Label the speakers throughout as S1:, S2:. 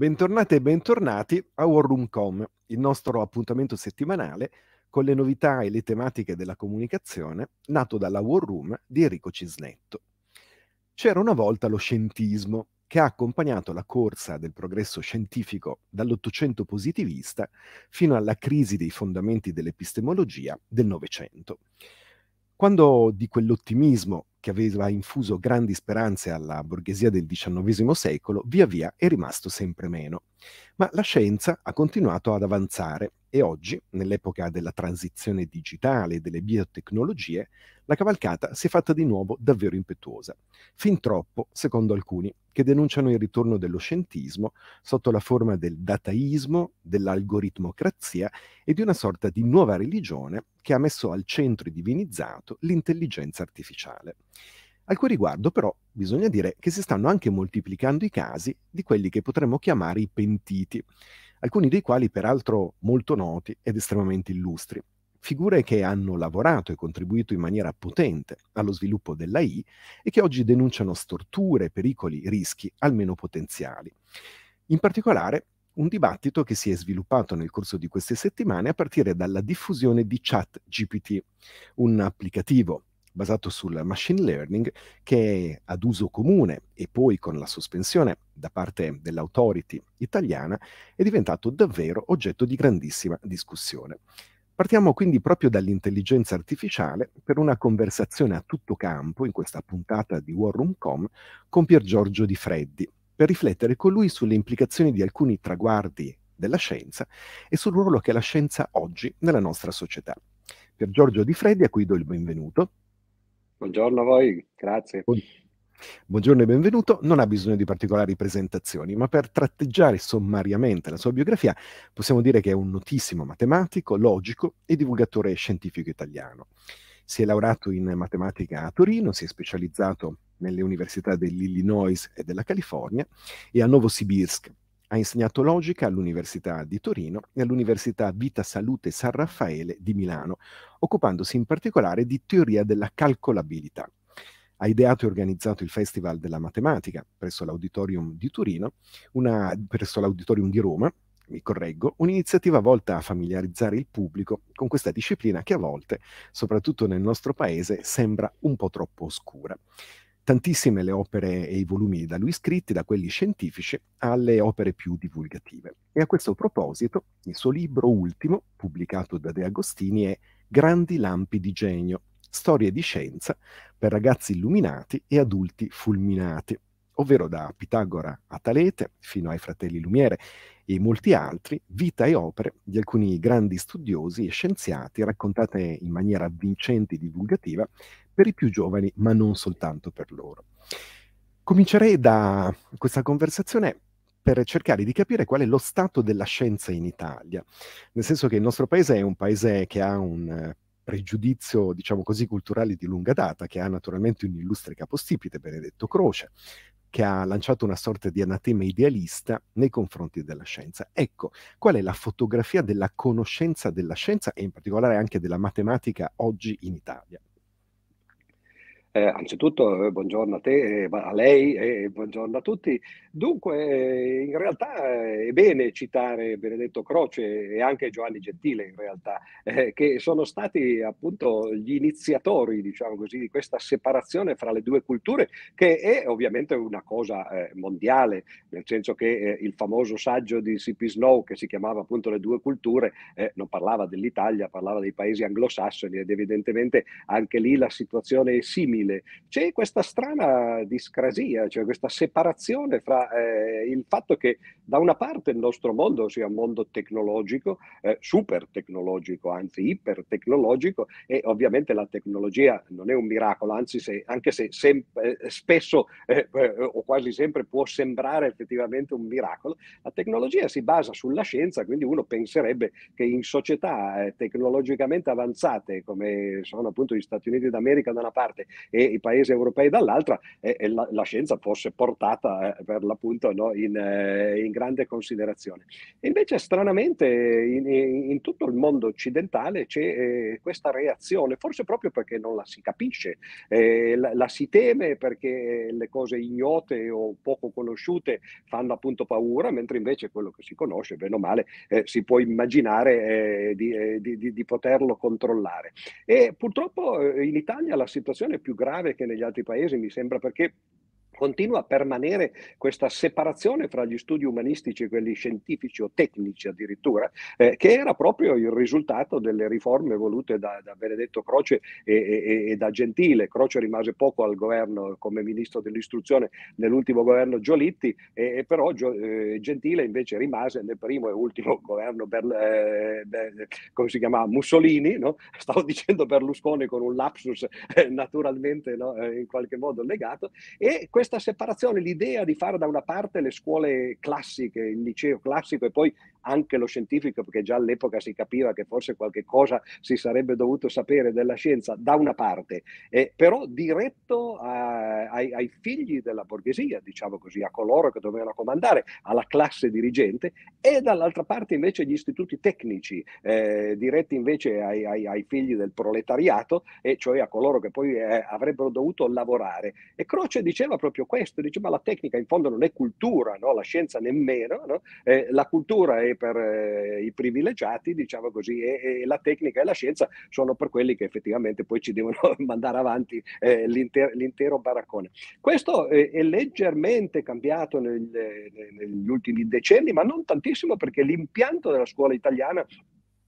S1: Bentornate e bentornati a War Room.com, il nostro appuntamento settimanale con le novità e le tematiche della comunicazione, nato dalla War Room di Enrico Cisnetto. C'era una volta lo scientismo, che ha accompagnato la corsa del progresso scientifico dall'Ottocento positivista fino alla crisi dei fondamenti dell'epistemologia del Novecento. Quando di quell'ottimismo che aveva infuso grandi speranze alla borghesia del XIX secolo, via via è rimasto sempre meno. Ma la scienza ha continuato ad avanzare e oggi, nell'epoca della transizione digitale e delle biotecnologie, la cavalcata si è fatta di nuovo davvero impetuosa. Fin troppo, secondo alcuni, che denunciano il ritorno dello scientismo sotto la forma del dataismo, dell'algoritmocrazia e di una sorta di nuova religione che ha messo al centro e divinizzato l'intelligenza artificiale. Al cui riguardo però bisogna dire che si stanno anche moltiplicando i casi di quelli che potremmo chiamare i pentiti, alcuni dei quali peraltro molto noti ed estremamente illustri, figure che hanno lavorato e contribuito in maniera potente allo sviluppo dell'AI e che oggi denunciano storture, pericoli, rischi, almeno potenziali. In particolare, un dibattito che si è sviluppato nel corso di queste settimane a partire dalla diffusione di ChatGPT, un applicativo basato sul machine learning che è ad uso comune e poi con la sospensione da parte dell'autority italiana è diventato davvero oggetto di grandissima discussione. Partiamo quindi proprio dall'intelligenza artificiale per una conversazione a tutto campo in questa puntata di War Room Com con Pier Giorgio Di Freddi, per riflettere con lui sulle implicazioni di alcuni traguardi della scienza e sul ruolo che la scienza oggi nella nostra società. Pier Giorgio Di Freddi, a cui do il benvenuto.
S2: Buongiorno a voi, grazie.
S1: Buongiorno e benvenuto. Non ha bisogno di particolari presentazioni, ma per tratteggiare sommariamente la sua biografia possiamo dire che è un notissimo matematico, logico e divulgatore scientifico italiano. Si è laureato in matematica a Torino, si è specializzato nelle università dell'Illinois e della California e a Novosibirsk. Ha insegnato logica all'Università di Torino e all'Università Vita Salute San Raffaele di Milano, occupandosi in particolare di teoria della calcolabilità. Ha ideato e organizzato il Festival della Matematica presso l'Auditorium di Torino, una, presso l'Auditorium di Roma, mi correggo, un'iniziativa volta a familiarizzare il pubblico con questa disciplina che a volte, soprattutto nel nostro paese, sembra un po' troppo oscura tantissime le opere e i volumi da lui scritti, da quelli scientifici alle opere più divulgative. E a questo proposito, il suo libro ultimo, pubblicato da De Agostini, è Grandi lampi di genio, storie di scienza per ragazzi illuminati e adulti fulminati, ovvero da Pitagora a Talete fino ai fratelli Lumiere e molti altri, vita e opere di alcuni grandi studiosi e scienziati raccontate in maniera avvincente e divulgativa per i più giovani, ma non soltanto per loro. Comincerei da questa conversazione per cercare di capire qual è lo stato della scienza in Italia, nel senso che il nostro paese è un paese che ha un pregiudizio, diciamo così, culturale di lunga data, che ha naturalmente un illustre capostipite, Benedetto Croce, che ha lanciato una sorta di anatema idealista nei confronti della scienza. Ecco, qual è la fotografia della conoscenza della scienza e in particolare anche della matematica oggi in Italia?
S2: Eh, anzitutto eh, buongiorno a te, eh, a lei e buongiorno a tutti. Dunque, eh, in realtà eh, è bene citare Benedetto Croce e anche Giovanni Gentile, in realtà, eh, che sono stati appunto gli iniziatori, diciamo così, di questa separazione fra le due culture, che è ovviamente una cosa mondiale, nel senso che il famoso saggio di C.P. Snow, che si chiamava appunto Le due culture, non parlava dell'Italia, parlava dei paesi anglosassoni ed evidentemente anche lì la situazione è simile simile. C'è questa strana discrasia, cioè questa separazione fra eh, il fatto che da una parte il nostro mondo sia un mondo tecnologico, eh, super tecnologico, anzi iper tecnologico, e ovviamente la tecnologia non è un miracolo, anzi se, anche se sem- eh, spesso eh, eh, o quasi sempre può sembrare effettivamente un miracolo, la tecnologia si basa sulla scienza, quindi uno penserebbe che in società eh, tecnologicamente avanzate come sono appunto gli Stati Uniti d'America da una parte e i paesi europei dall'altra, e, e la, la, scienza fosse portata eh, per l'appunto no, in, eh, in, grande considerazione. E invece stranamente in, in, tutto il mondo occidentale c'è eh, questa reazione, forse proprio perché non la si capisce, eh, la, la, si teme perché le cose ignote o poco conosciute fanno appunto paura, mentre invece quello che si conosce, bene o male, eh, si può immaginare di, di, di poterlo controllare. E purtroppo in Italia la situazione è più grave che negli altri paesi, mi sembra, perché continua a permanere questa separazione fra gli studi umanistici e quelli scientifici o tecnici addirittura, eh, che era proprio il risultato delle riforme volute da, da Benedetto Croce e, e, e, da Gentile. Croce rimase poco al governo come ministro dell'istruzione nell'ultimo governo Giolitti, e, però Gio, eh, Gentile invece rimase nel primo e ultimo governo, Berl, eh, come si chiamava, Mussolini, no? stavo dicendo Berlusconi con un lapsus eh, naturalmente no? Eh, in qualche modo legato, e questo questa separazione, l'idea di fare da una parte le scuole classiche, il liceo classico e poi anche lo scientifico, perché già all'epoca si capiva che forse qualche cosa si sarebbe dovuto sapere della scienza, da una parte, eh, però diretto a, ai, ai, figli della borghesia, diciamo così, a coloro che dovevano comandare, alla classe dirigente, e dall'altra parte invece gli istituti tecnici, eh, diretti invece ai, ai, ai, figli del proletariato, e cioè a coloro che poi eh, avrebbero dovuto lavorare. E Croce diceva proprio questo, dice ma la tecnica in fondo non è cultura, no? la scienza nemmeno, no? eh, la cultura è per eh, i privilegiati, diciamo così, e, e, la tecnica e la scienza sono per quelli che effettivamente poi ci devono mandare avanti eh, l'inter- l'intero baraccone. Questo è leggermente cambiato nel, negli ultimi decenni, ma non tantissimo perché l'impianto della scuola italiana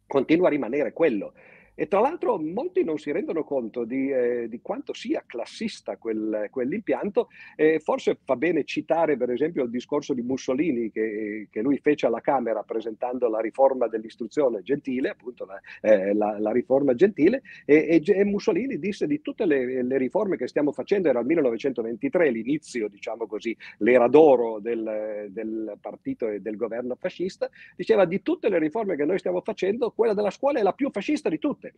S2: continua a rimanere quello. E tra l'altro molti non si rendono conto di, eh, di quanto sia classista quel, quell'impianto. Eh, forse fa bene citare per esempio il discorso di Mussolini che, che lui fece alla Camera presentando la riforma dell'istruzione gentile, appunto la, eh, la, la riforma gentile, e, e, Mussolini disse di tutte le, le, riforme che stiamo facendo, era il 1923, l'inizio, diciamo così, l'era d'oro del, del partito e del governo fascista, diceva di tutte le riforme che noi stiamo facendo, quella della scuola è la più fascista di tutte tutte.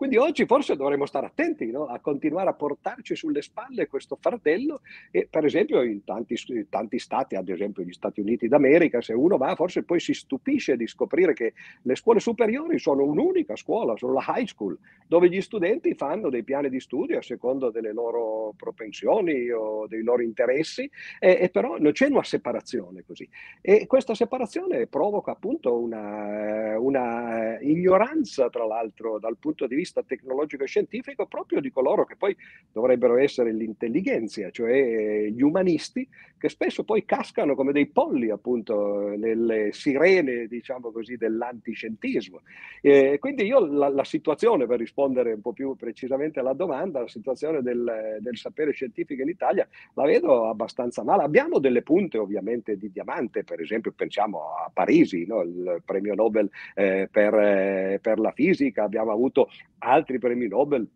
S2: Quindi oggi forse dovremmo stare attenti no? a continuare a portarci sulle spalle questo fardello e per esempio in tanti, in tanti stati, ad esempio gli Stati Uniti d'America, se uno va forse poi si stupisce di scoprire che le scuole superiori sono un'unica scuola, sono la high school, dove gli studenti fanno dei piani di studio a seconda delle loro propensioni o dei loro interessi, e, e però non c'è una separazione così. E questa separazione provoca appunto una, una ignoranza, tra l'altro, dal punto di vista tecnologico e scientifico proprio di coloro che poi dovrebbero essere l'intelligenza, cioè gli umanisti, che spesso poi cascano come dei polli appunto nelle sirene, diciamo così, dell'antiscientismo. Eh, quindi io la, la, situazione, per rispondere un po' più precisamente alla domanda, la situazione del, del sapere scientifico in Italia la vedo abbastanza male. Abbiamo delle punte ovviamente di diamante, per esempio pensiamo a Parisi, no? il premio Nobel eh, per, eh, per la fisica, abbiamo avuto altri premi Nobel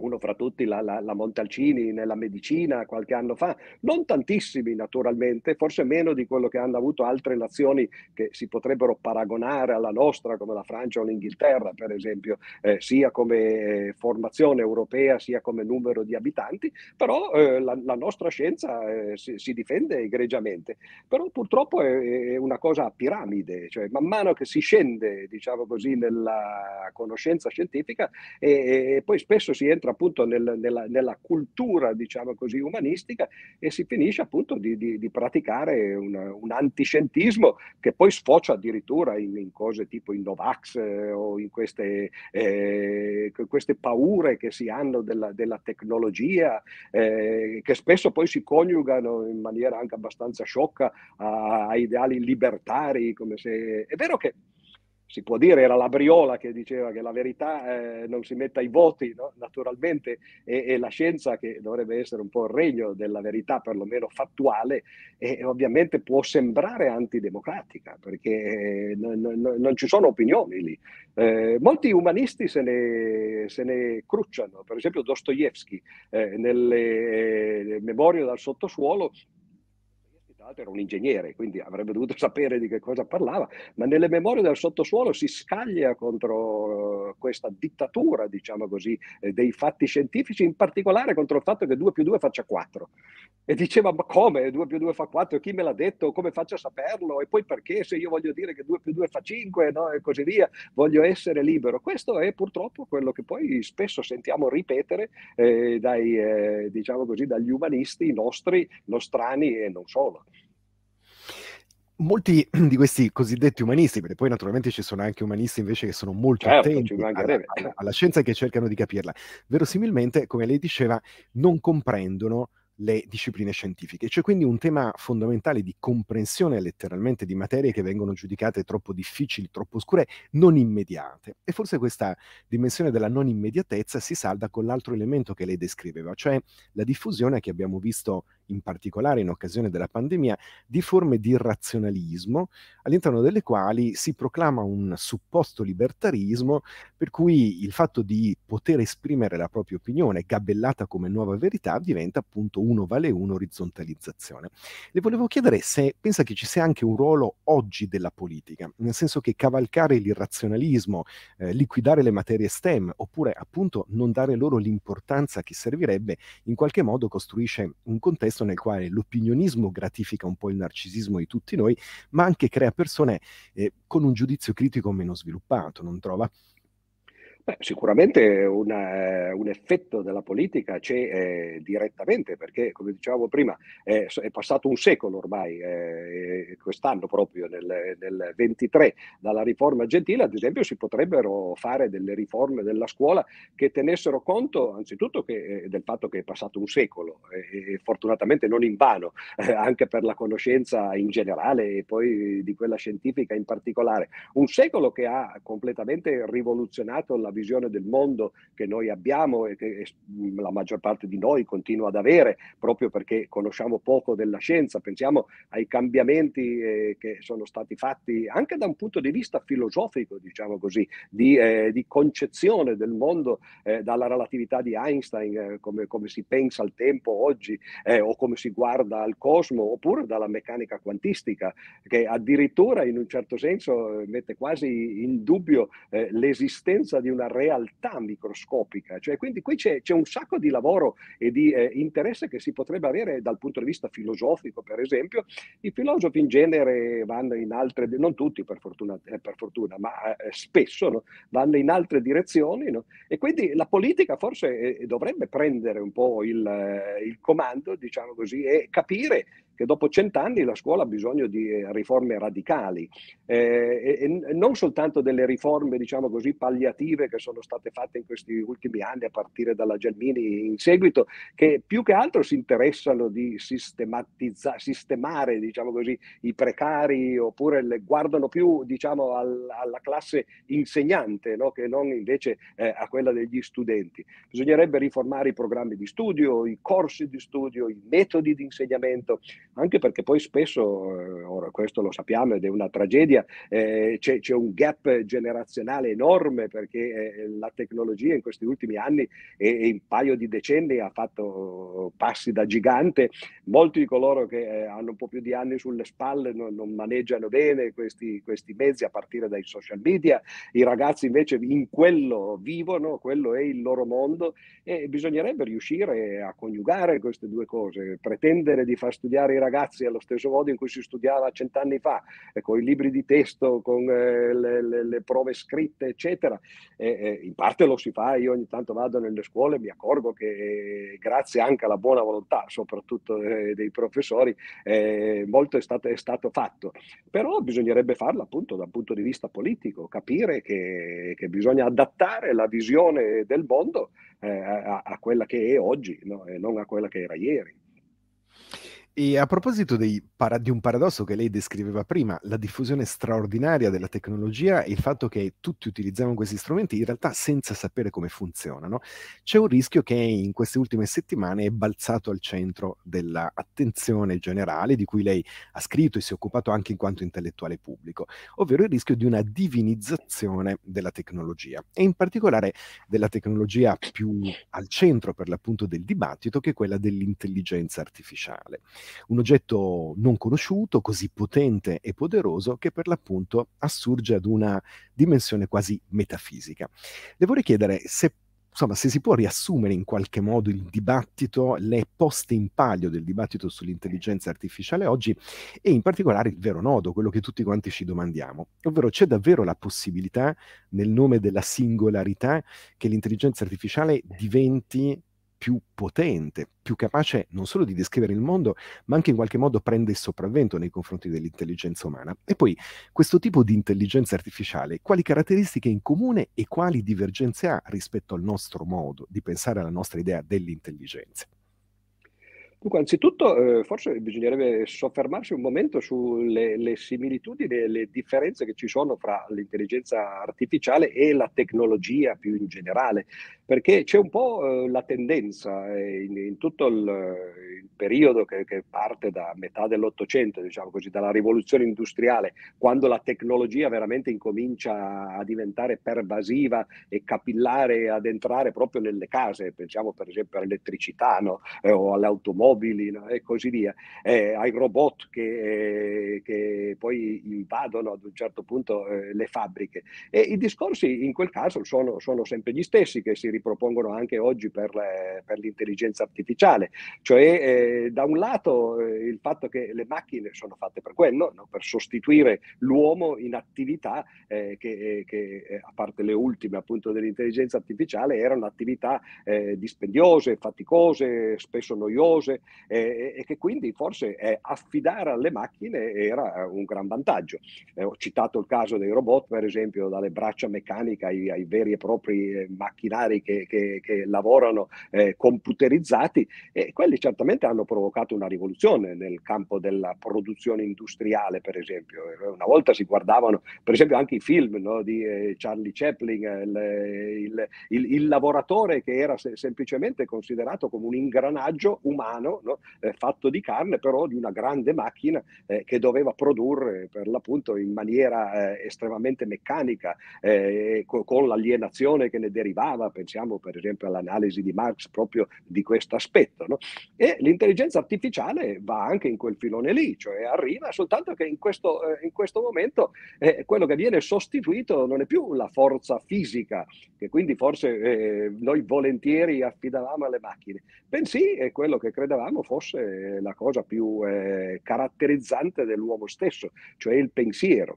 S2: uno fra tutti la, la, la, Montalcini nella medicina qualche anno fa, non tantissimi naturalmente, forse meno di quello che hanno avuto altre nazioni che si potrebbero paragonare alla nostra, come la Francia o l'Inghilterra per esempio, eh, sia come eh, formazione europea sia come numero di abitanti, però eh, la, la, nostra scienza eh, si, si, difende egregiamente, però purtroppo è, è, una cosa a piramide, cioè man mano che si scende, diciamo così, nella conoscenza scientifica e, e poi spesso si entra appunto nel, nella, nella, cultura, diciamo così, umanistica e si finisce appunto di, di, di praticare un, un, antiscientismo che poi sfocia addirittura in, in cose tipo i Novax eh, o in queste, eh, queste, paure che si hanno della, della tecnologia, eh, che spesso poi si coniugano in maniera anche abbastanza sciocca a, a ideali libertari, come se... È vero che si può dire, era la Briola che diceva che la verità eh, non si mette ai voti, no? naturalmente, e, e, la scienza che dovrebbe essere un po' il regno della verità, perlomeno fattuale, e, ovviamente può sembrare antidemocratica, perché eh, non, non, non, ci sono opinioni lì. Eh, molti umanisti se ne, se ne, crucciano, per esempio Dostoevsky, eh, nelle eh, memorie dal sottosuolo, l'altro era un ingegnere, quindi avrebbe dovuto sapere di che cosa parlava, ma nelle memorie del sottosuolo si scaglia contro questa dittatura, diciamo così, eh, dei fatti scientifici, in particolare contro il fatto che 2 più 2 faccia 4. E diceva, ma come 2 più 2 fa 4? Chi me l'ha detto? Come faccio a saperlo? E poi perché se io voglio dire che 2 più 2 fa 5 no? e così via, voglio essere libero. Questo è purtroppo quello che poi spesso sentiamo ripetere eh, dai, eh, diciamo così, dagli umanisti nostri, nostrani e non solo
S1: molti di questi cosiddetti umanisti, perché poi naturalmente ci sono anche umanisti invece che sono molto certo, attenti alla, alla, alla, scienza e che cercano di capirla, verosimilmente, come lei diceva, non comprendono le discipline scientifiche. C'è quindi un tema fondamentale di comprensione letteralmente di materie che vengono giudicate troppo difficili, troppo oscure, non immediate. E forse questa dimensione della non immediatezza si salda con l'altro elemento che lei descriveva, cioè la diffusione che abbiamo visto in particolare in occasione della pandemia, di forme di razionalismo all'interno delle quali si proclama un supposto libertarismo per cui il fatto di poter esprimere la propria opinione gabellata come nuova verità diventa appunto uno vale uno orizzontalizzazione. Le volevo chiedere se pensa che ci sia anche un ruolo oggi della politica, nel senso che cavalcare l'irrazionalismo, eh, liquidare le materie STEM oppure appunto non dare loro l'importanza che servirebbe in qualche modo costruisce un contesto contesto nel quale l'opinionismo gratifica un po' il narcisismo di tutti noi, ma anche crea persone eh, con un giudizio critico meno sviluppato, non trova?
S2: Beh, sicuramente una, un effetto della politica c'è eh, direttamente perché, come dicevamo prima, eh, è passato un secolo ormai, eh, quest'anno proprio nel, nel, 23, dalla riforma gentile, ad esempio si potrebbero fare delle riforme della scuola che tenessero conto anzitutto che, eh, del fatto che è passato un secolo e fortunatamente non in vano, eh, anche per la conoscenza in generale e poi di quella scientifica in particolare. Un secolo che ha completamente rivoluzionato la visione del mondo che noi abbiamo e che la maggior parte di noi continua ad avere, proprio perché conosciamo poco della scienza. Pensiamo ai cambiamenti eh, che sono stati fatti anche da un punto di vista filosofico, diciamo così, di, eh, di concezione del mondo eh, dalla relatività di Einstein, eh, come, come, si pensa al tempo oggi, eh, o come si guarda al cosmo, oppure dalla meccanica quantistica, che addirittura in un certo senso mette quasi in dubbio l'esistenza di una realtà microscopica. Cioè, quindi qui c'è, c'è, un sacco di lavoro e di eh, interesse che si potrebbe avere dal punto di vista filosofico, per esempio. I filosofi in genere vanno in altre, non tutti per fortuna, eh, per fortuna ma eh, spesso no? vanno in altre direzioni no? e quindi la politica forse eh, dovrebbe prendere un po' il, eh, il comando, diciamo così, e capire che dopo cent'anni la scuola ha bisogno di eh, riforme radicali eh, e, e, non soltanto delle riforme, diciamo così, palliative che sono state fatte in questi ultimi anni a partire dalla Gelmini in seguito, che più che altro si interessano di sistemare, diciamo così, i precari oppure le, guardano più, diciamo, al, alla classe insegnante no? che non invece eh, a quella degli studenti. Bisognerebbe riformare i programmi di studio, i corsi di studio, i metodi di insegnamento, anche perché poi spesso, eh, ora questo lo sappiamo ed è una tragedia, eh, c'è, c'è, un gap generazionale enorme perché eh, la tecnologia in questi ultimi anni e, in paio di decenni ha fatto passi da gigante, molti di coloro che eh, hanno un po' più di anni sulle spalle non, non maneggiano bene questi, questi mezzi a partire dai social media, i ragazzi invece in quello vivono, quello è il loro mondo e bisognerebbe riuscire a coniugare queste due cose, pretendere di far studiare i ragazzi allo stesso modo in cui si studiava cent'anni fa, eh, con i libri di testo, con eh, le, le, le, prove scritte, eccetera. Eh, in parte lo si fa, io ogni tanto vado nelle scuole e mi accorgo che grazie anche alla buona volontà, soprattutto eh, dei professori, eh, molto è stato, è stato, fatto. Però bisognerebbe farlo appunto dal punto di vista politico, capire che, che bisogna adattare la visione del mondo eh, a, a, quella che è oggi no? e non a quella che era ieri.
S1: E a proposito para- di un paradosso che lei descriveva prima, la diffusione straordinaria della tecnologia e il fatto che tutti utilizzano questi strumenti in realtà senza sapere come funzionano, c'è un rischio che in queste ultime settimane è balzato al centro dell'attenzione generale di cui lei ha scritto e si è occupato anche in quanto intellettuale pubblico, ovvero il rischio di una divinizzazione della tecnologia e in particolare della tecnologia più al centro per l'appunto del dibattito che è quella dell'intelligenza artificiale. Un oggetto non conosciuto, così potente e poderoso che per l'appunto assurge ad una dimensione quasi metafisica. Le vorrei chiedere se insomma, se si può riassumere in qualche modo il dibattito, le poste in palio del dibattito sull'intelligenza artificiale oggi e in particolare il vero nodo, quello che tutti quanti ci domandiamo, ovvero c'è davvero la possibilità, nel nome della singolarità, che l'intelligenza artificiale diventi più potente, più capace non solo di descrivere il mondo, ma anche in qualche modo prende il sopravvento nei confronti dell'intelligenza umana. E poi questo tipo di intelligenza artificiale, quali caratteristiche in comune e quali divergenze ha rispetto al nostro modo di pensare alla nostra idea dell'intelligenza?
S2: Dunque, anzitutto, eh, forse bisognerebbe soffermarsi un momento sulle similitudini e le differenze che ci sono fra l'intelligenza artificiale e la tecnologia più in generale, perché c'è un po' eh, la tendenza eh, in, in, tutto il, il periodo che, che, parte da metà dell'Ottocento, diciamo così, dalla rivoluzione industriale, quando la tecnologia veramente incomincia a diventare pervasiva e capillare, ad entrare proprio nelle case, pensiamo per esempio all'elettricità no? eh, o alle automobili mobili no? e così via, eh, ai robot che, eh, che, poi invadono ad un certo punto eh, le fabbriche. E i discorsi in quel caso sono, sono, sempre gli stessi che si ripropongono anche oggi per, le, per l'intelligenza artificiale, cioè eh, da un lato eh, il fatto che le macchine sono fatte per quello, no? per sostituire l'uomo in attività che, che, a parte le ultime appunto dell'intelligenza artificiale erano attività dispendiose, faticose, spesso noiose, eh, e che quindi forse eh, affidare alle macchine era un gran vantaggio. Eh, ho citato il caso dei robot, per esempio, dalle braccia meccaniche ai, ai veri e propri eh, macchinari che, che, che lavorano eh, computerizzati, e quelli certamente hanno provocato una rivoluzione nel campo della produzione industriale, per esempio. Una volta si guardavano, per esempio, anche i film no, di eh, Charlie Chaplin, il, il, il, il, lavoratore che era se- semplicemente considerato come un ingranaggio umano no? eh, fatto di carne, però di una grande macchina eh, che doveva produrre per l'appunto in maniera eh, estremamente meccanica, eh, co- con l'alienazione che ne derivava, pensiamo per esempio all'analisi di Marx proprio di questo aspetto. No? E l'intelligenza artificiale va anche in quel filone lì, cioè arriva soltanto che in questo, eh, in questo momento eh, quello che viene sostituito non è più la forza fisica, che quindi forse noi volentieri affidavamo alle macchine, bensì è quello che credevamo credevamo fosse la cosa più eh, caratterizzante dell'uomo stesso, cioè il pensiero.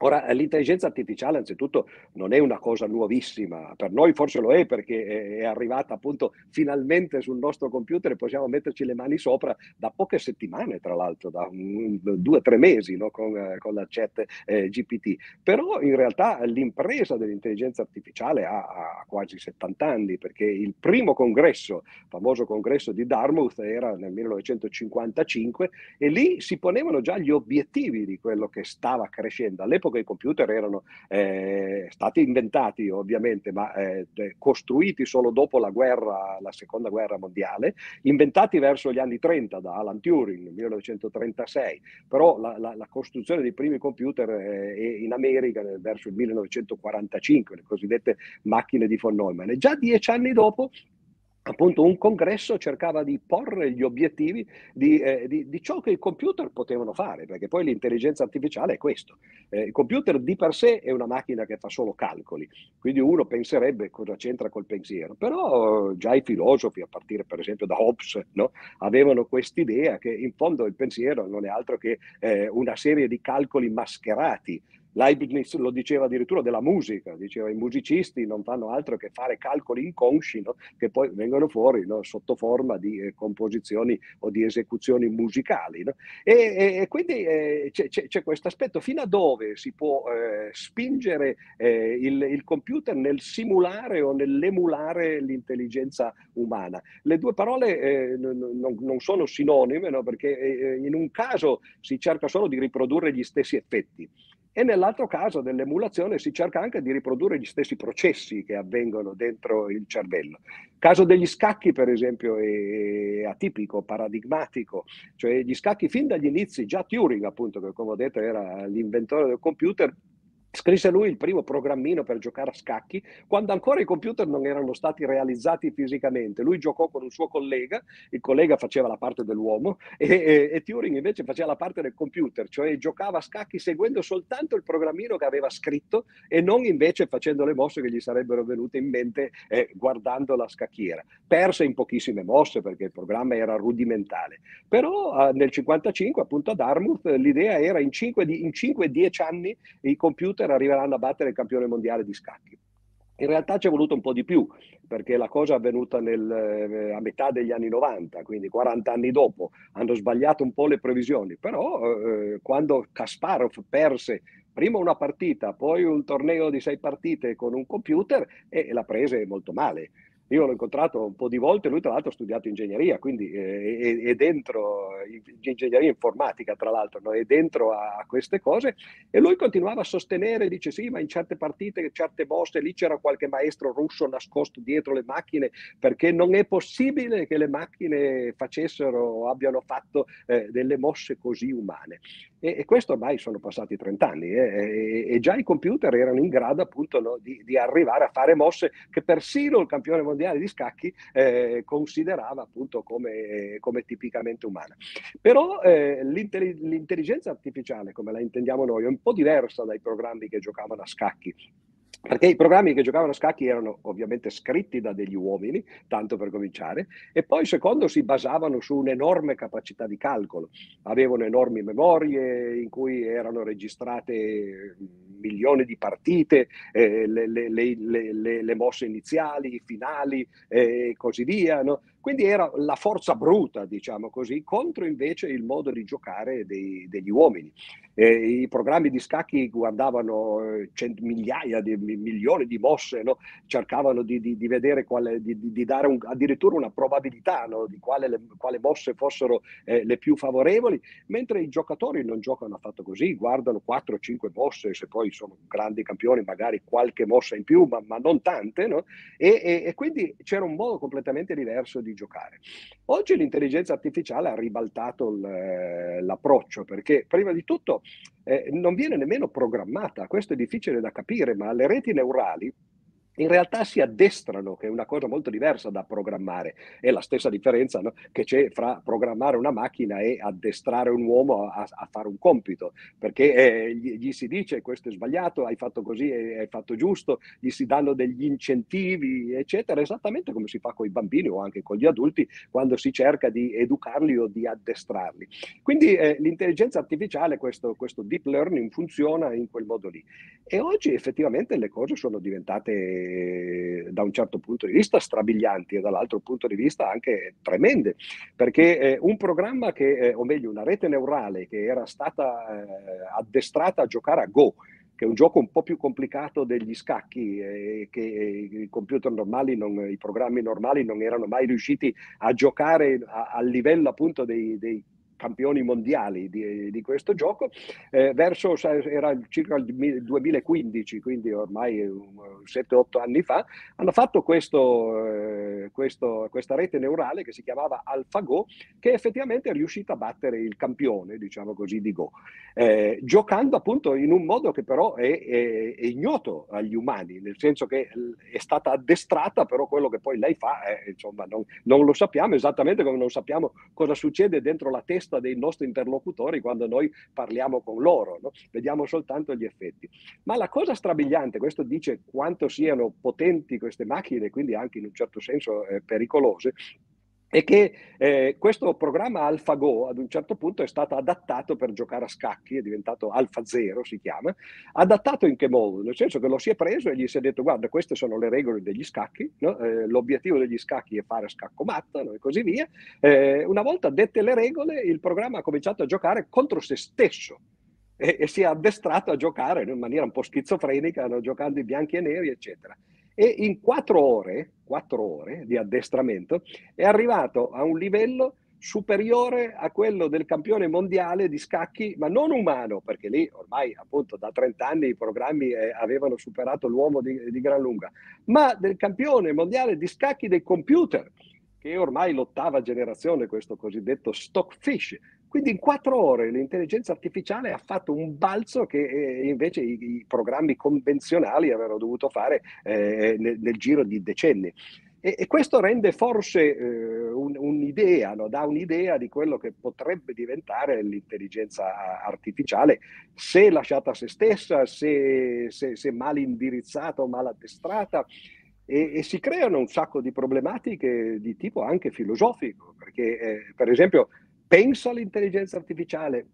S2: Ora, l'intelligenza artificiale anzitutto non è una cosa nuovissima, per noi forse lo è perché è arrivata appunto finalmente sul nostro computer e possiamo metterci le mani sopra da poche settimane, tra l'altro, da un, due o tre mesi no? con, con, la chat eh, GPT. Però in realtà l'impresa dell'intelligenza artificiale ha, ha, quasi 70 anni perché il primo congresso, famoso congresso di Dartmouth, era nel 1955 e lì si ponevano già gli obiettivi di quello che stava crescendo. All'epoca all'epoca i computer erano eh, stati inventati ovviamente, ma eh, costruiti solo dopo la guerra, la seconda guerra mondiale, inventati verso gli anni 30 da Alan Turing, 1936, però la, la, la costruzione dei primi computer eh, in America verso il 1945, le cosiddette macchine di von Neumann. E già dieci anni dopo appunto un congresso cercava di porre gli obiettivi di, eh, di, di, ciò che i computer potevano fare, perché poi l'intelligenza artificiale è questo. Eh, il computer di per sé è una macchina che fa solo calcoli, quindi uno penserebbe cosa c'entra col pensiero, però già i filosofi, a partire per esempio da Hobbes, no? avevano quest'idea che in fondo il pensiero non è altro che eh, una serie di calcoli mascherati Leibniz lo diceva addirittura della musica, diceva i musicisti non fanno altro che fare calcoli inconsci no? che poi vengono fuori no? sotto forma di eh, composizioni o di esecuzioni musicali. No? E, e, e, quindi eh, c'è, c'è, questo aspetto, fino a dove si può eh, spingere eh, il, il, computer nel simulare o nell'emulare l'intelligenza umana. Le due parole eh, non, non, sono sinonime perché eh, in un caso si cerca solo di riprodurre gli stessi effetti e nell'altro caso dell'emulazione si cerca anche di riprodurre gli stessi processi che avvengono dentro il cervello. Il caso degli scacchi, per esempio, è atipico, paradigmatico, cioè gli scacchi fin dagli inizi, già Turing, appunto, che come ho detto era l'inventore del computer, Scrisse lui il primo programmino per giocare a scacchi quando ancora i computer non erano stati realizzati fisicamente. Lui giocò con un suo collega, il collega faceva la parte dell'uomo e, e, e Turing invece faceva la parte del computer, cioè giocava a scacchi seguendo soltanto il programmino che aveva scritto e non invece facendo le mosse che gli sarebbero venute in mente eh, guardando la scacchiera. Perse in pochissime mosse perché il programma era rudimentale. Però eh, nel 1955 appunto a Dartmouth l'idea era in 5-10 anni i computer arriveranno a battere il campione mondiale di scacchi. In realtà ci è voluto un po' di più, perché la cosa è avvenuta nel, eh, a metà degli anni 90, quindi 40 anni dopo. Hanno sbagliato un po' le previsioni, però eh, quando Kasparov perse prima una partita, poi un torneo di sei partite con un computer, e la prese molto male. Io l'ho incontrato un po' di volte, lui tra l'altro ha studiato ingegneria, quindi eh, è, è, dentro, ingegneria informatica tra l'altro, no? è dentro a, queste cose e lui continuava a sostenere, dice sì, ma in certe partite, certe mosse, lì c'era qualche maestro russo nascosto dietro le macchine, perché non è possibile che le macchine facessero abbiano fatto eh, delle mosse così umane. E, e, questo ormai sono passati 30 anni eh, e, e, già i computer erano in grado appunto no, di, di, arrivare a fare mosse che persino il campione mondiale di scacchi eh, considerava appunto come, come, tipicamente umana. Però eh, l'intelligenza artificiale, come la intendiamo noi, è un po' diversa dai programmi che giocavano a scacchi perché i programmi che giocavano a scacchi erano ovviamente scritti da degli uomini, tanto per cominciare, e poi secondo si basavano su un'enorme capacità di calcolo. Avevano enormi memorie in cui erano registrate milioni di partite, eh, le, le, le, le, mosse iniziali, finali e eh, così via. No? Quindi era la forza bruta, diciamo così, contro invece il modo di giocare dei, degli uomini. Eh, I programmi di scacchi guardavano eh, cent- migliaia di milioni di mosse, no? cercavano di, di, di vedere quale, di, di, dare un, addirittura una probabilità no? di quale, le, quale, mosse fossero eh, le più favorevoli, mentre i giocatori non giocano affatto così, guardano 4-5 mosse, se poi sono grandi campioni magari qualche mossa in più, ma, ma non tante, no? e, e, e quindi c'era un modo completamente diverso di giocare. Oggi l'intelligenza artificiale ha ribaltato l'approccio perché prima di tutto eh, non viene nemmeno programmata, questo è difficile da capire, ma le reti neurali in realtà si addestrano, che è una cosa molto diversa da programmare. È la stessa differenza no? che c'è fra programmare una macchina e addestrare un uomo a, a fare un compito, perché eh, gli, gli, si dice questo è sbagliato, hai fatto così, hai fatto giusto, gli si danno degli incentivi, eccetera, esattamente come si fa con i bambini o anche con gli adulti quando si cerca di educarli o di addestrarli. Quindi eh, l'intelligenza artificiale, questo, questo deep learning funziona in quel modo lì. E oggi effettivamente le cose sono diventate da un certo punto di vista strabilianti e dall'altro punto di vista anche tremende, perché eh, un programma che, eh, o meglio una rete neurale che era stata eh, addestrata a giocare a Go, che è un gioco un po' più complicato degli scacchi, eh, che i computer normali, non, i programmi normali non erano mai riusciti a giocare a, a livello appunto dei, dei campioni mondiali di, di questo gioco, eh, verso era circa il 2015, quindi ormai 7-8 anni fa, hanno fatto questo, eh, questo, questa rete neurale che si chiamava AlphaGo, che effettivamente è riuscita a battere il campione, diciamo così, di Go, eh, giocando appunto in un modo che però è, è, è, ignoto agli umani, nel senso che è stata addestrata, però quello che poi lei fa, insomma, non, non lo sappiamo esattamente come non sappiamo cosa succede dentro la testa testa dei nostri interlocutori quando noi parliamo con loro, no? vediamo soltanto gli effetti. Ma la cosa strabiliante, questo dice quanto siano potenti queste macchine, quindi anche in un certo senso eh, pericolose, è che eh, questo programma AlphaGo ad un certo punto è stato adattato per giocare a scacchi, è diventato AlphaZero si chiama, adattato in che modo? Nel senso che lo si è preso e gli si è detto guarda queste sono le regole degli scacchi, no? eh, l'obiettivo degli scacchi è fare scacco matta no? e così via. Eh, una volta dette le regole il programma ha cominciato a giocare contro se stesso, e, e, si è addestrato a giocare in maniera un po' schizofrenica, no? giocando in bianchi e neri, eccetera e in quattro ore, quattro ore di addestramento è arrivato a un livello superiore a quello del campione mondiale di scacchi, ma non umano, perché lì ormai appunto da 30 anni i programmi eh, avevano superato l'uomo di, di gran lunga, ma del campione mondiale di scacchi dei computer, che è ormai l'ottava generazione, questo cosiddetto stockfish, Quindi in quattro ore l'intelligenza artificiale ha fatto un balzo che eh, invece i, i, programmi convenzionali avevano dovuto fare eh, nel, nel, giro di decenni. E, e questo rende forse eh, un, un'idea, no? dà un'idea di quello che potrebbe diventare l'intelligenza artificiale se lasciata a se stessa, se, se, se mal indirizzata o mal addestrata. E, e, si creano un sacco di problematiche di tipo anche filosofico, perché eh, per esempio pensa l'intelligenza artificiale?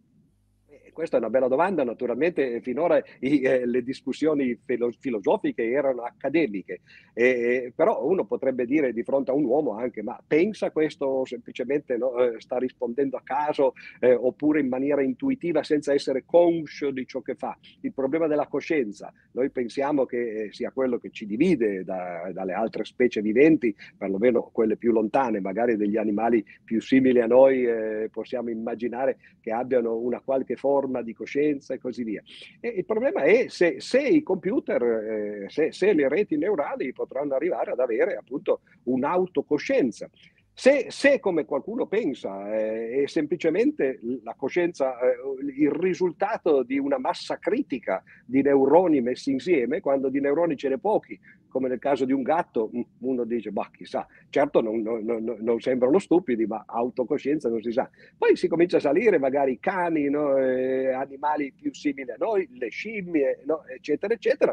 S2: Questa è una bella domanda, naturalmente finora i, eh, le discussioni filo- filosofiche erano accademiche, eh, però uno potrebbe dire di fronte a un uomo anche, ma pensa questo o semplicemente no, eh, sta rispondendo a caso eh, oppure in maniera intuitiva senza essere conscio di ciò che fa. Il problema della coscienza, noi pensiamo che sia quello che ci divide da, dalle altre specie viventi, perlomeno quelle più lontane, magari degli animali più simili a noi, eh, possiamo immaginare che abbiano una qualche forma forma di coscienza e così via. E il problema è se, se i computer, eh, se, se, le reti neurali potranno arrivare ad avere appunto un'autocoscienza. Se, se, come qualcuno pensa, eh, è semplicemente la coscienza, eh, il risultato di una massa critica di neuroni messi insieme, quando di neuroni ce ne pochi, come nel caso di un gatto, uno dice, bah, chissà, certo non, non, non, non sembrano stupidi, ma autocoscienza non si sa. Poi si comincia a salire magari cani, no? eh, animali più simili a noi, le scimmie, no? eccetera, eccetera.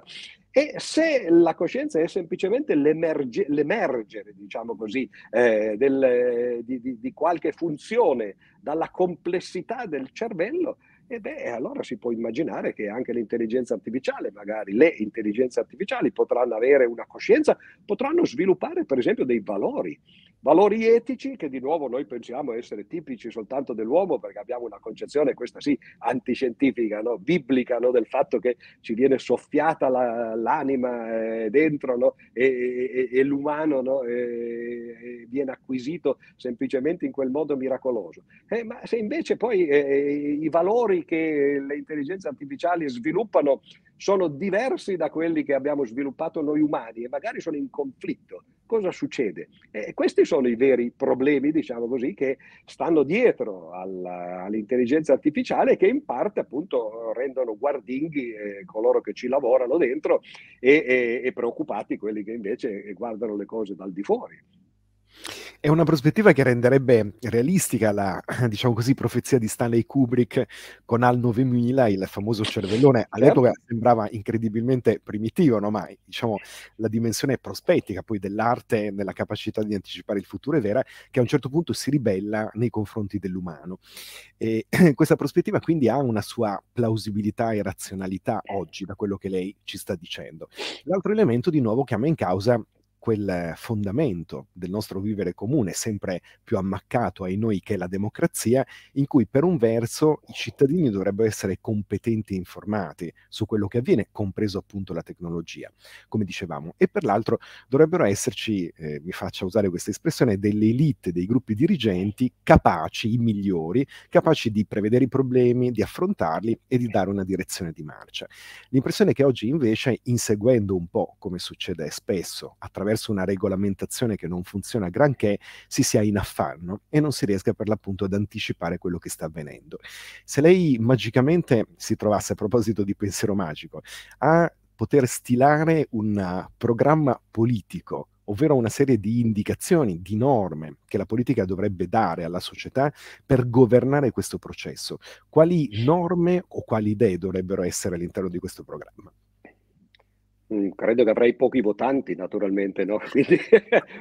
S2: E se la coscienza è semplicemente l'emerge, l'emergere, diciamo così, eh, del, di, di, di qualche funzione dalla complessità del cervello, e beh, allora si può immaginare che anche l'intelligenza artificiale, magari le intelligenze artificiali potranno avere una coscienza, potranno sviluppare per esempio dei valori Valori etici che di nuovo noi pensiamo essere tipici soltanto dell'uomo perché abbiamo una concezione, questa sì, antiscientifica, no? biblica, no? del fatto che ci viene soffiata la, l'anima eh, dentro no? e, e, e, l'umano no? e, viene acquisito semplicemente in quel modo miracoloso. Eh, ma se invece poi eh, i valori che le intelligenze artificiali sviluppano sono diversi da quelli che abbiamo sviluppato noi umani e magari sono in conflitto, cosa succede? Eh, questi sono i veri problemi, diciamo così, che stanno dietro alla, all'intelligenza artificiale che in parte appunto rendono guardinghi eh, coloro che ci lavorano dentro e, e, e preoccupati quelli che invece guardano le cose dal di fuori.
S1: È una prospettiva che renderebbe realistica la, diciamo così, profezia di Stanley Kubrick con Al 9000, il famoso cervellone. All'epoca certo. sembrava incredibilmente primitivo, no? ma diciamo, la dimensione prospettica poi dell'arte nella capacità di anticipare il futuro è vera, che a un certo punto si ribella nei confronti dell'umano. E questa prospettiva quindi ha una sua plausibilità e razionalità oggi, da quello che lei ci sta dicendo. L'altro elemento, di nuovo, chiama in causa quel fondamento del nostro vivere comune, sempre più ammaccato ai noi che è la democrazia, in cui per un verso i cittadini dovrebbero essere competenti e informati su quello che avviene, compreso appunto la tecnologia, come dicevamo, e per l'altro dovrebbero esserci, eh, mi faccia usare questa espressione, delle elite, dei gruppi dirigenti capaci, i migliori, capaci di prevedere i problemi, di affrontarli e di dare una direzione di marcia. L'impressione che oggi invece, inseguendo un po' come succede spesso attraverso attraverso una regolamentazione che non funziona granché, si sia in affanno e non si riesca per l'appunto ad anticipare quello che sta avvenendo. Se lei magicamente si trovasse, a proposito di pensiero magico, a poter stilare un programma politico ovvero una serie di indicazioni, di norme che la politica dovrebbe dare alla società per governare questo processo. Quali norme o quali idee dovrebbero essere all'interno di questo programma?
S2: Mm, credo che avrei pochi votanti naturalmente, no? quindi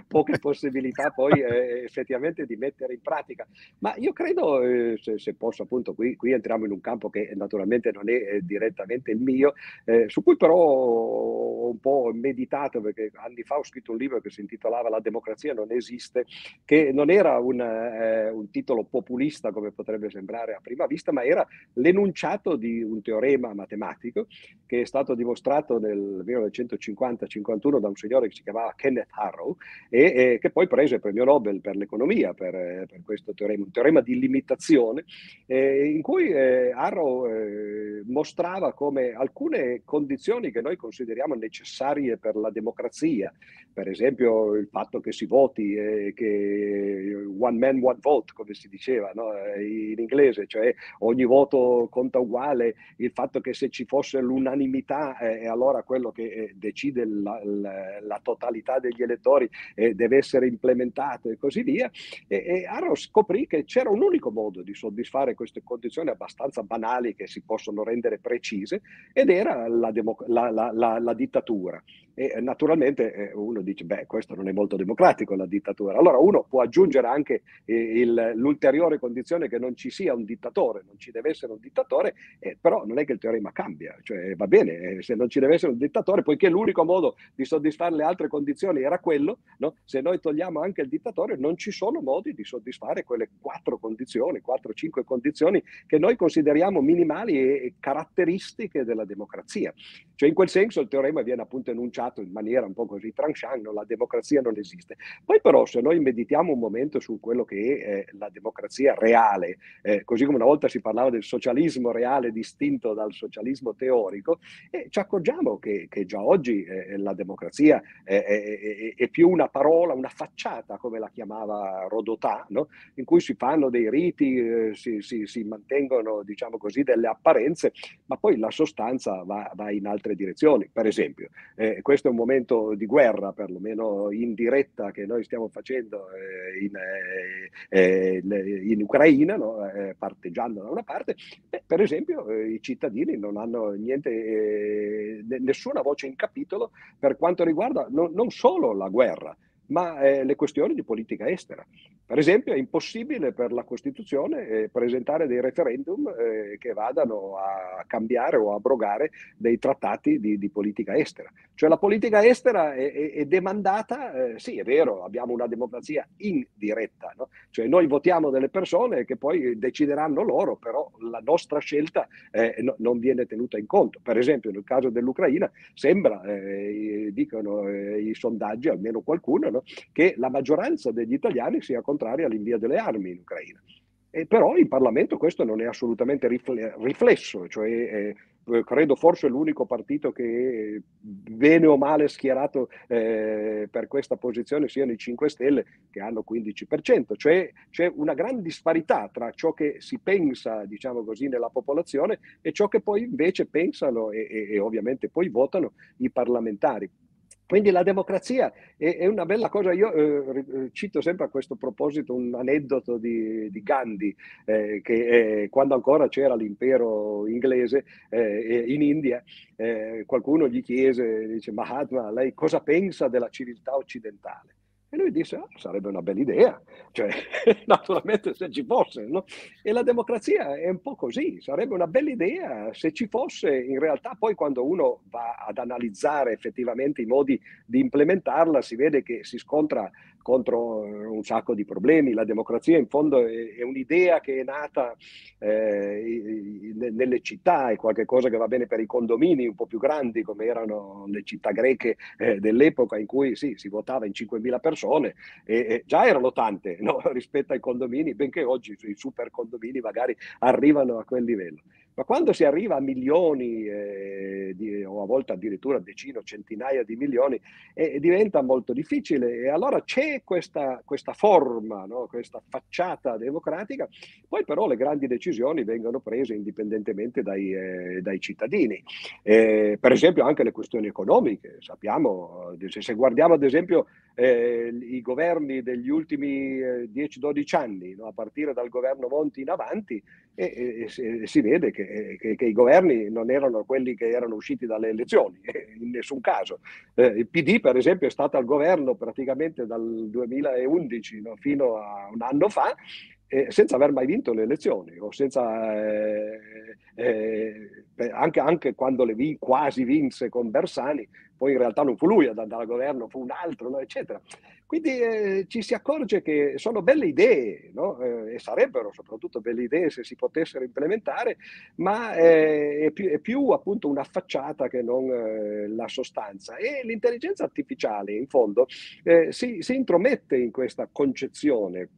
S2: poche possibilità poi eh, effettivamente di mettere in pratica. Ma io credo, eh, se, se, posso appunto, qui, qui, entriamo in un campo che naturalmente non è eh, direttamente il mio, eh, su cui però ho un po' meditato perché anni fa ho scritto un libro che si intitolava La democrazia non esiste, che non era un, eh, un titolo populista come potrebbe sembrare a prima vista, ma era l'enunciato di un teorema matematico che è stato dimostrato nel 1950-51 da un signore che si chiamava Kenneth Harrow e, e che poi prese il premio Nobel per l'economia per, per questo teorema, un teorema di limitazione eh, in cui eh, Harrow eh, mostrava come alcune condizioni che noi consideriamo necessarie per la democrazia, per esempio il fatto che si voti, eh, che one man, one vote, come si diceva no? in inglese, cioè ogni voto conta uguale, il fatto che se ci fosse l'unanimità eh, allora quello che eh, decide la, la, la, totalità degli elettori eh, deve essere implementato e così via. E, e Arrow scoprì che c'era un unico modo di soddisfare queste condizioni abbastanza banali che si possono rendere precise ed era la, democ- la dittatura. E naturalmente eh, uno dice, beh, questo non è molto democratico la dittatura. Allora uno può aggiungere anche eh, il, l'ulteriore condizione che non ci sia un dittatore, non ci deve essere un dittatore, eh, però non è che il teorema cambia, cioè va bene, eh, se non ci deve essere un dittatore, poiché l'unico modo di soddisfare le altre condizioni era quello, no? se noi togliamo anche il dittatore non ci sono modi di soddisfare quelle quattro condizioni, quattro, cinque condizioni che noi consideriamo minimali e caratteristiche della democrazia. Cioè in quel senso il teorema viene appunto enunciato dichiarato in maniera un po' così tranchant, la democrazia non esiste. Poi però se noi meditiamo un momento su quello che è eh, la democrazia reale, eh, così come una volta si parlava del socialismo reale distinto dal socialismo teorico, eh, ci accorgiamo che, che già oggi eh, la democrazia è, è, è, più una parola, una facciata, come la chiamava Rodotà, no? in cui si fanno dei riti, eh, si, si, si, mantengono diciamo così delle apparenze, ma poi la sostanza va, va in altre direzioni. Per esempio, eh, questo è un momento di guerra, perlomeno indiretta, che noi stiamo facendo eh, in, eh, eh in, Ucraina, no? Eh, parteggiando da una parte, Beh, per esempio eh, i cittadini non hanno niente, nessuna voce in capitolo per quanto riguarda no, non solo la guerra, ma eh, le questioni di politica estera. Per esempio è impossibile per la Costituzione eh, presentare dei referendum eh, che vadano a cambiare o abrogare dei trattati di, di politica estera. Cioè la politica estera è, è, è demandata, eh, sì è vero, abbiamo una democrazia indiretta, no? cioè noi votiamo delle persone che poi decideranno loro, però la nostra scelta eh, no, non viene tenuta in conto. Per esempio nel caso dell'Ucraina sembra, eh, dicono i sondaggi, almeno qualcuno, no? Che la maggioranza degli italiani sia contraria all'invio delle armi in Ucraina. E però in Parlamento questo non è assolutamente riflesso, cioè eh, credo forse l'unico partito che bene o male schierato eh, per questa posizione siano i 5 Stelle che hanno 15%, cioè c'è una gran disparità tra ciò che si pensa, diciamo così, nella popolazione e ciò che poi invece pensano e, e, e ovviamente poi votano i parlamentari. Quindi la democrazia è, è una bella cosa. Io eh, eh, cito sempre a questo proposito un aneddoto di, di Gandhi, eh, che eh, quando ancora c'era l'impero inglese eh, in India, eh, qualcuno gli chiese, dice Mahatma, lei cosa pensa della civiltà occidentale? E lui disse, ah, sarebbe una bella idea, cioè, naturalmente se ci fosse, no? E la democrazia è un po' così, sarebbe una bella idea se ci fosse, in realtà poi quando uno va ad analizzare effettivamente i modi di implementarla, si vede che si scontra contro eh, un sacco di problemi. La democrazia in fondo è, è un'idea che è nata eh, nelle città, è qualcosa che va bene per i condomini un po' più grandi come erano le città greche eh, dell'epoca in cui sì, si votava in 5.000 persone e, e già erano tante no? rispetto ai condomini, benché oggi i super condomini magari arrivano a quel livello. Ma quando si arriva a milioni, eh, di, o a volte addirittura decine o centinaia di milioni, eh, diventa molto difficile. E allora c'è questa, questa forma, no? questa facciata democratica, poi però le grandi decisioni vengono prese indipendentemente dai, eh, dai cittadini. Eh, per esempio anche le questioni economiche, sappiamo, se guardiamo ad esempio eh, i governi degli ultimi 10-12 eh, anni, no? a partire dal governo Monti in avanti, si vede che, che, che, i governi non erano quelli che erano usciti dalle elezioni, in nessun caso. Eh, il PD, per esempio, è stato al governo praticamente dal 2011 no, fino a un anno fa, eh, senza aver mai vinto le elezioni, o senza, eh, eh anche, anche, quando le vi, quasi vinse con Bersani, poi in realtà non fu lui ad andare al governo, fu un altro, no, eccetera. Quindi eh, ci si accorge che sono belle idee, no? eh, e sarebbero soprattutto belle idee se si potessero implementare, ma eh, è, più, è, più, appunto una facciata che non la sostanza. E l'intelligenza artificiale, in fondo, si, si, intromette in questa concezione,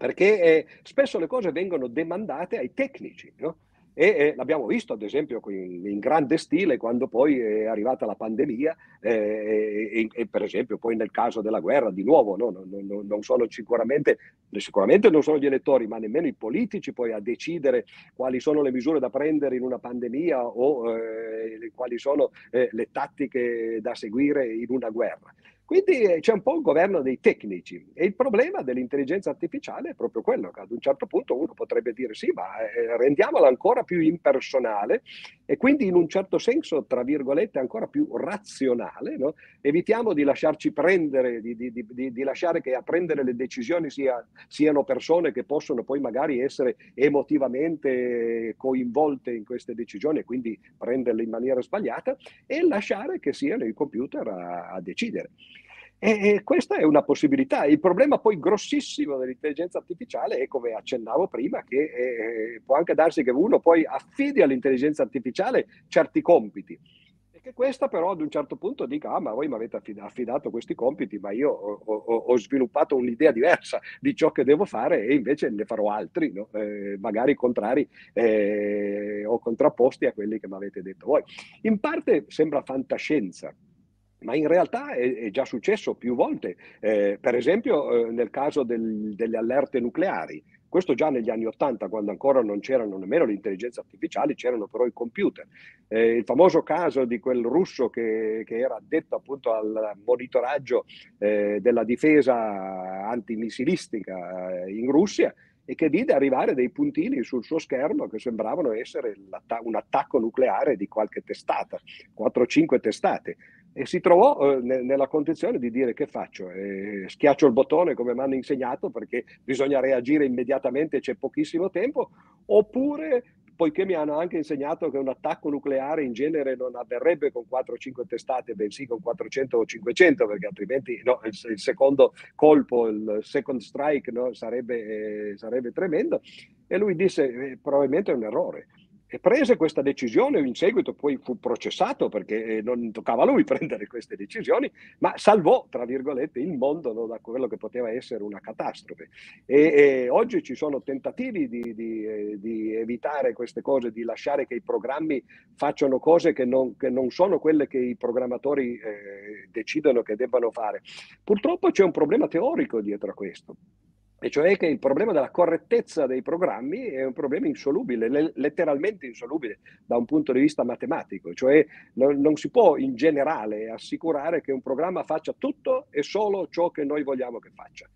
S2: perché eh, spesso le cose vengono demandate ai tecnici, no? e eh, l'abbiamo visto ad esempio in, in, grande stile quando poi è arrivata la pandemia eh, e, e, per esempio poi nel caso della guerra di nuovo no? non, non, non, sono sicuramente, sicuramente non sono gli elettori ma nemmeno i politici poi a decidere quali sono le misure da prendere in una pandemia o eh, quali sono eh, le tattiche da seguire in una guerra. Quindi eh, c'è un po' il governo dei tecnici e il problema dell'intelligenza artificiale è proprio quello che ad un certo punto uno potrebbe dire sì, ma eh, rendiamola ancora più impersonale e quindi in un certo senso, tra virgolette, ancora più razionale. No? Evitiamo di lasciarci prendere, di, di, di, di, lasciare che a prendere le decisioni sia, siano persone che possono poi magari essere emotivamente coinvolte in queste decisioni e quindi prenderle in maniera sbagliata e lasciare che siano i computer a, a decidere. E questa è una possibilità. Il problema poi grossissimo dell'intelligenza artificiale è, come accennavo prima, che eh, può anche darsi che uno poi affidi all'intelligenza artificiale certi compiti. E che questa però ad un certo punto dica, ah ma voi mi avete affidato questi compiti, ma io ho, ho, ho, sviluppato un'idea diversa di ciò che devo fare e invece ne farò altri, no? eh, magari contrari eh, o contrapposti a quelli che mi avete detto voi. In parte sembra fantascienza, ma in realtà è, è, già successo più volte, eh, per esempio eh, nel caso del, delle allerte nucleari. Questo già negli anni Ottanta, quando ancora non c'erano nemmeno le intelligenze artificiali, c'erano però i computer. Eh, il famoso caso di quel russo che, che era addetto appunto al monitoraggio eh, della difesa antimissilistica eh, in Russia, e che vide arrivare dei puntini sul suo schermo che sembravano essere un attacco nucleare di qualche testata, 4-5 testate e si trovò eh, nella condizione di dire che faccio, eh, schiaccio il bottone come mi hanno insegnato perché bisogna reagire immediatamente, c'è pochissimo tempo, oppure poiché mi hanno anche insegnato che un attacco nucleare in genere non avverrebbe con 4 o 5 testate, bensì con 400 o 500, perché altrimenti no, il, il, secondo colpo, il second strike, no, sarebbe, eh, sarebbe, tremendo. E lui disse, eh, probabilmente è un errore prese questa decisione, in seguito poi fu processato perché eh, non toccava a lui prendere queste decisioni, ma salvò, tra virgolette, il mondo no, da quello che poteva essere una catastrofe. E, e oggi ci sono tentativi di, di, eh, di, evitare queste cose, di lasciare che i programmi facciano cose che non, che non sono quelle che i programmatori eh, decidono che debbano fare. Purtroppo c'è un problema teorico dietro a questo e cioè che il problema della correttezza dei programmi è un problema insolubile, letteralmente insolubile da un punto di vista matematico, cioè non, non, si può in generale assicurare che un programma faccia tutto e solo ciò che noi vogliamo che faccia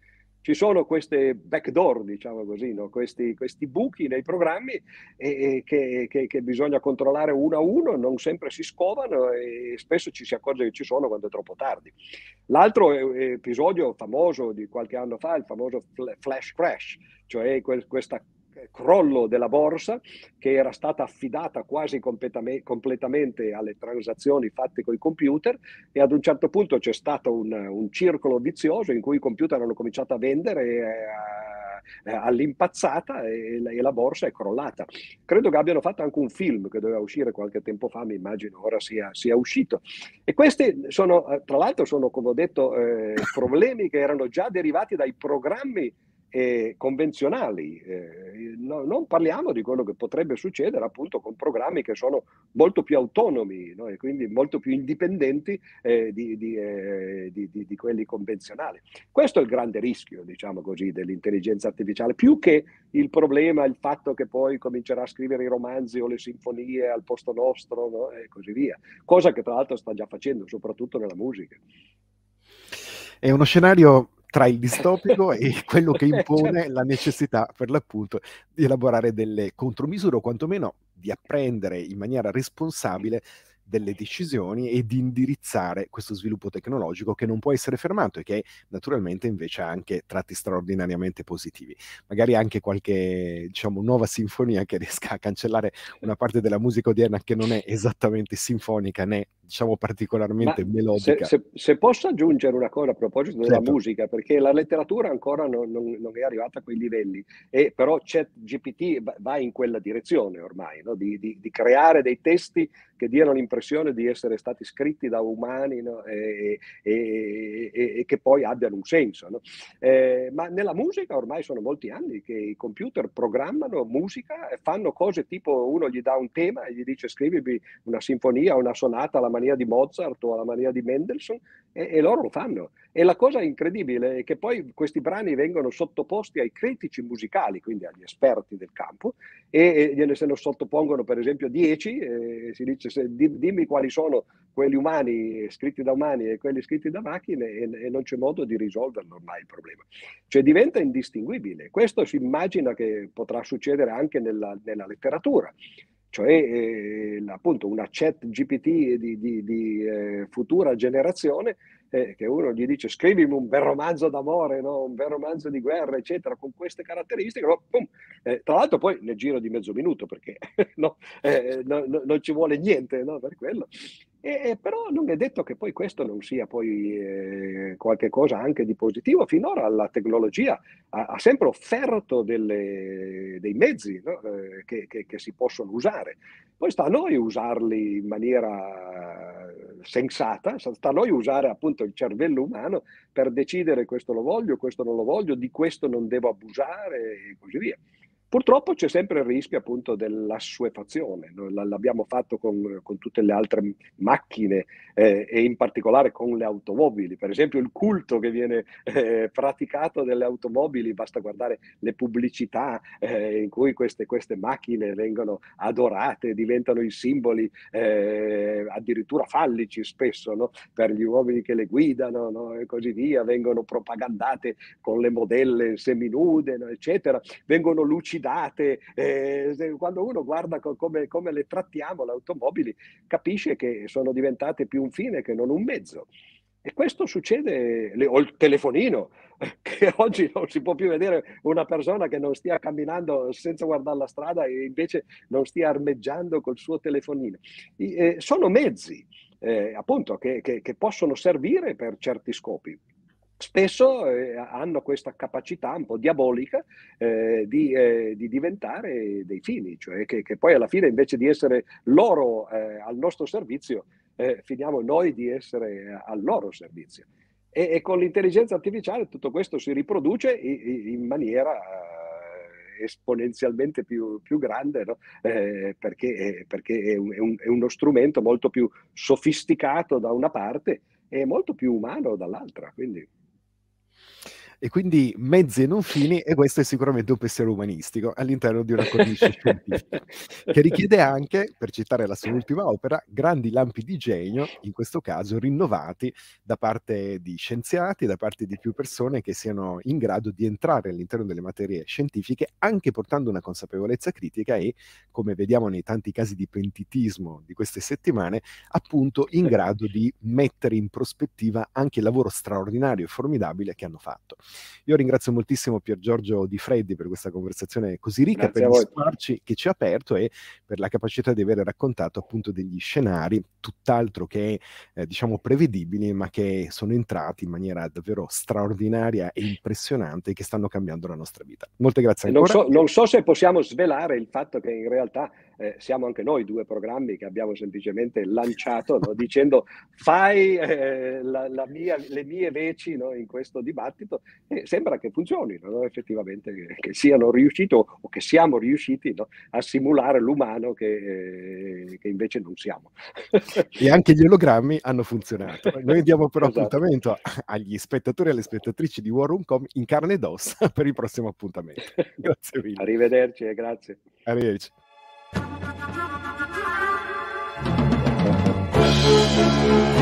S2: ci sono queste backdoor, diciamo così, no? questi, questi, buchi nei programmi e, e che, che, che, bisogna controllare uno a uno, non sempre si scovano e spesso ci si accorge che ci sono quando è troppo tardi. L'altro episodio famoso di qualche anno fa, il famoso flash crash, cioè questa crollo della borsa che era stata affidata quasi completamente alle transazioni fatte con i computer e ad un certo punto c'è stato un, un circolo vizioso in cui i computer hanno cominciato a vendere eh, eh, all'impazzata e e la, borsa è crollata. Credo che abbiano fatto anche un film che doveva uscire qualche tempo fa, mi immagino ora sia, sia uscito. E questi sono, eh, tra l'altro, sono, come ho detto, eh, problemi che erano già derivati dai programmi eh, convenzionali. Eh, no, non parliamo di quello che potrebbe succedere appunto con programmi che sono molto più autonomi no? e quindi molto più indipendenti eh, di, di, eh, di, di, quelli convenzionali. Questo è il grande rischio, diciamo così, dell'intelligenza artificiale, più che il problema, il fatto che poi comincerà a scrivere i romanzi o le sinfonie al posto nostro no? e così via, cosa che tra l'altro sta già facendo, soprattutto nella musica.
S1: È uno scenario tra il distopico e quello che impone certo. la necessità, per l'appunto, di elaborare delle contromisure o quantomeno di apprendere in maniera responsabile delle decisioni e di indirizzare questo sviluppo tecnologico che non può essere fermato e che naturalmente invece ha anche tratti straordinariamente positivi. Magari anche qualche, diciamo, nuova sinfonia che riesca a cancellare una parte della musica odierna che non è esattamente sinfonica né diciamo particolarmente Ma melodica.
S2: Se, se, se, posso aggiungere una cosa a proposito della certo. musica, perché la letteratura ancora non, non, non, è arrivata a quei livelli, e però ChatGPT va in quella direzione ormai, no? di, di, di, creare dei testi che diano l'impressione di essere stati scritti da umani no? e, e, e, e, che poi abbiano un senso. No? Eh, ma nella musica ormai sono molti anni che i computer programmano musica e fanno cose tipo uno gli dà un tema e gli dice scrivimi una sinfonia, una sonata alla maniera di Mozart o alla maniera di Mendelssohn e, e, loro lo fanno. E la cosa incredibile è che poi questi brani vengono sottoposti ai critici musicali, quindi agli esperti del campo, e, e gliene se ne sottopongono per esempio 10, e si dice se, di, dimmi quali sono quelli umani scritti da umani e quelli scritti da macchine e, e non c'è modo di risolverlo ormai il problema. Cioè diventa indistinguibile. Questo si immagina che potrà succedere anche nella, nella letteratura cioè eh, appunto una chat GPT di, di, di eh, futura generazione eh, che uno gli dice scrivimi un bel romanzo d'amore, no? un bel romanzo di guerra, eccetera, con queste caratteristiche, no? eh, tra l'altro poi nel giro di mezzo minuto, perché no, eh, non ci vuole niente per quello. E, però non è detto che poi questo non sia poi eh, qualche cosa anche di positivo. Finora la tecnologia ha, ha sempre offerto delle, dei mezzi no? eh, che, che, che, si possono usare. Poi sta a noi usarli in maniera sensata, sta a noi usare appunto il cervello umano per decidere questo lo voglio, questo non lo voglio, di questo non devo abusare e così via. Purtroppo c'è sempre il rischio appunto dell'assuefazione, l'abbiamo fatto con, con, tutte le altre macchine eh, e in particolare con le automobili. Per esempio il culto che viene eh, praticato delle automobili, basta guardare le pubblicità eh, in cui queste, queste, macchine vengono adorate, diventano i simboli eh, addirittura fallici spesso no? per gli uomini che le guidano no? e così via, vengono propagandate con le modelle seminude, no? eccetera, vengono lucidate date, eh, quando uno guarda come, come le trattiamo le automobili, capisce che sono diventate più un fine che non un mezzo. E questo succede, o il telefonino, che oggi non si può più vedere una persona che non stia camminando senza guardare la strada e invece non stia armeggiando col suo telefonino. I, eh, sono mezzi, eh, appunto, che, che, che possono servire per certi scopi spesso eh, hanno questa capacità un po' diabolica eh, di, eh, di, diventare dei fini, cioè che, che, poi alla fine invece di essere loro eh, al nostro servizio, eh, finiamo noi di essere al loro servizio. E, e, con l'intelligenza artificiale tutto questo si riproduce in, in maniera eh, esponenzialmente più, più grande, no? perché, perché è, un, è uno strumento molto più sofisticato da una parte e molto più umano dall'altra. Quindi
S1: e quindi mezzi e non fini, e questo è sicuramente un pensiero umanistico all'interno di una cornice scientifica, che richiede anche, per citare la sua ultima opera, grandi lampi di genio, in questo caso rinnovati da parte di scienziati, da parte di più persone che siano in grado di entrare all'interno delle materie scientifiche, anche portando una consapevolezza critica e, come vediamo nei tanti casi di pentitismo di queste settimane, appunto in grado di mettere in prospettiva anche il lavoro straordinario e formidabile che hanno fatto. Io ringrazio moltissimo Pier Giorgio Di Freddi per questa conversazione così ricca, Grazie per gli squarci che ci ha aperto e per la capacità di aver raccontato appunto degli scenari tutt'altro che eh, diciamo prevedibili, ma che sono entrati in maniera davvero straordinaria e impressionante e che stanno cambiando la nostra vita. Molte grazie
S2: ancora. Non so, non so se possiamo svelare il fatto che in realtà eh, siamo anche noi due programmi che abbiamo semplicemente lanciato no, dicendo fai eh, la, la mia, le mie veci no, in questo dibattito e sembra che funzionino no, effettivamente, che, che, siano riusciti o che siamo riusciti a simulare l'umano che, eh, che, invece non siamo.
S1: e anche gli ologrammi hanno funzionato. Noi diamo però esatto. appuntamento agli spettatori e alle spettatrici di War.com in carne ed ossa per il prossimo appuntamento.
S2: Grazie mille. Arrivederci e grazie.
S1: Arrivederci. thank you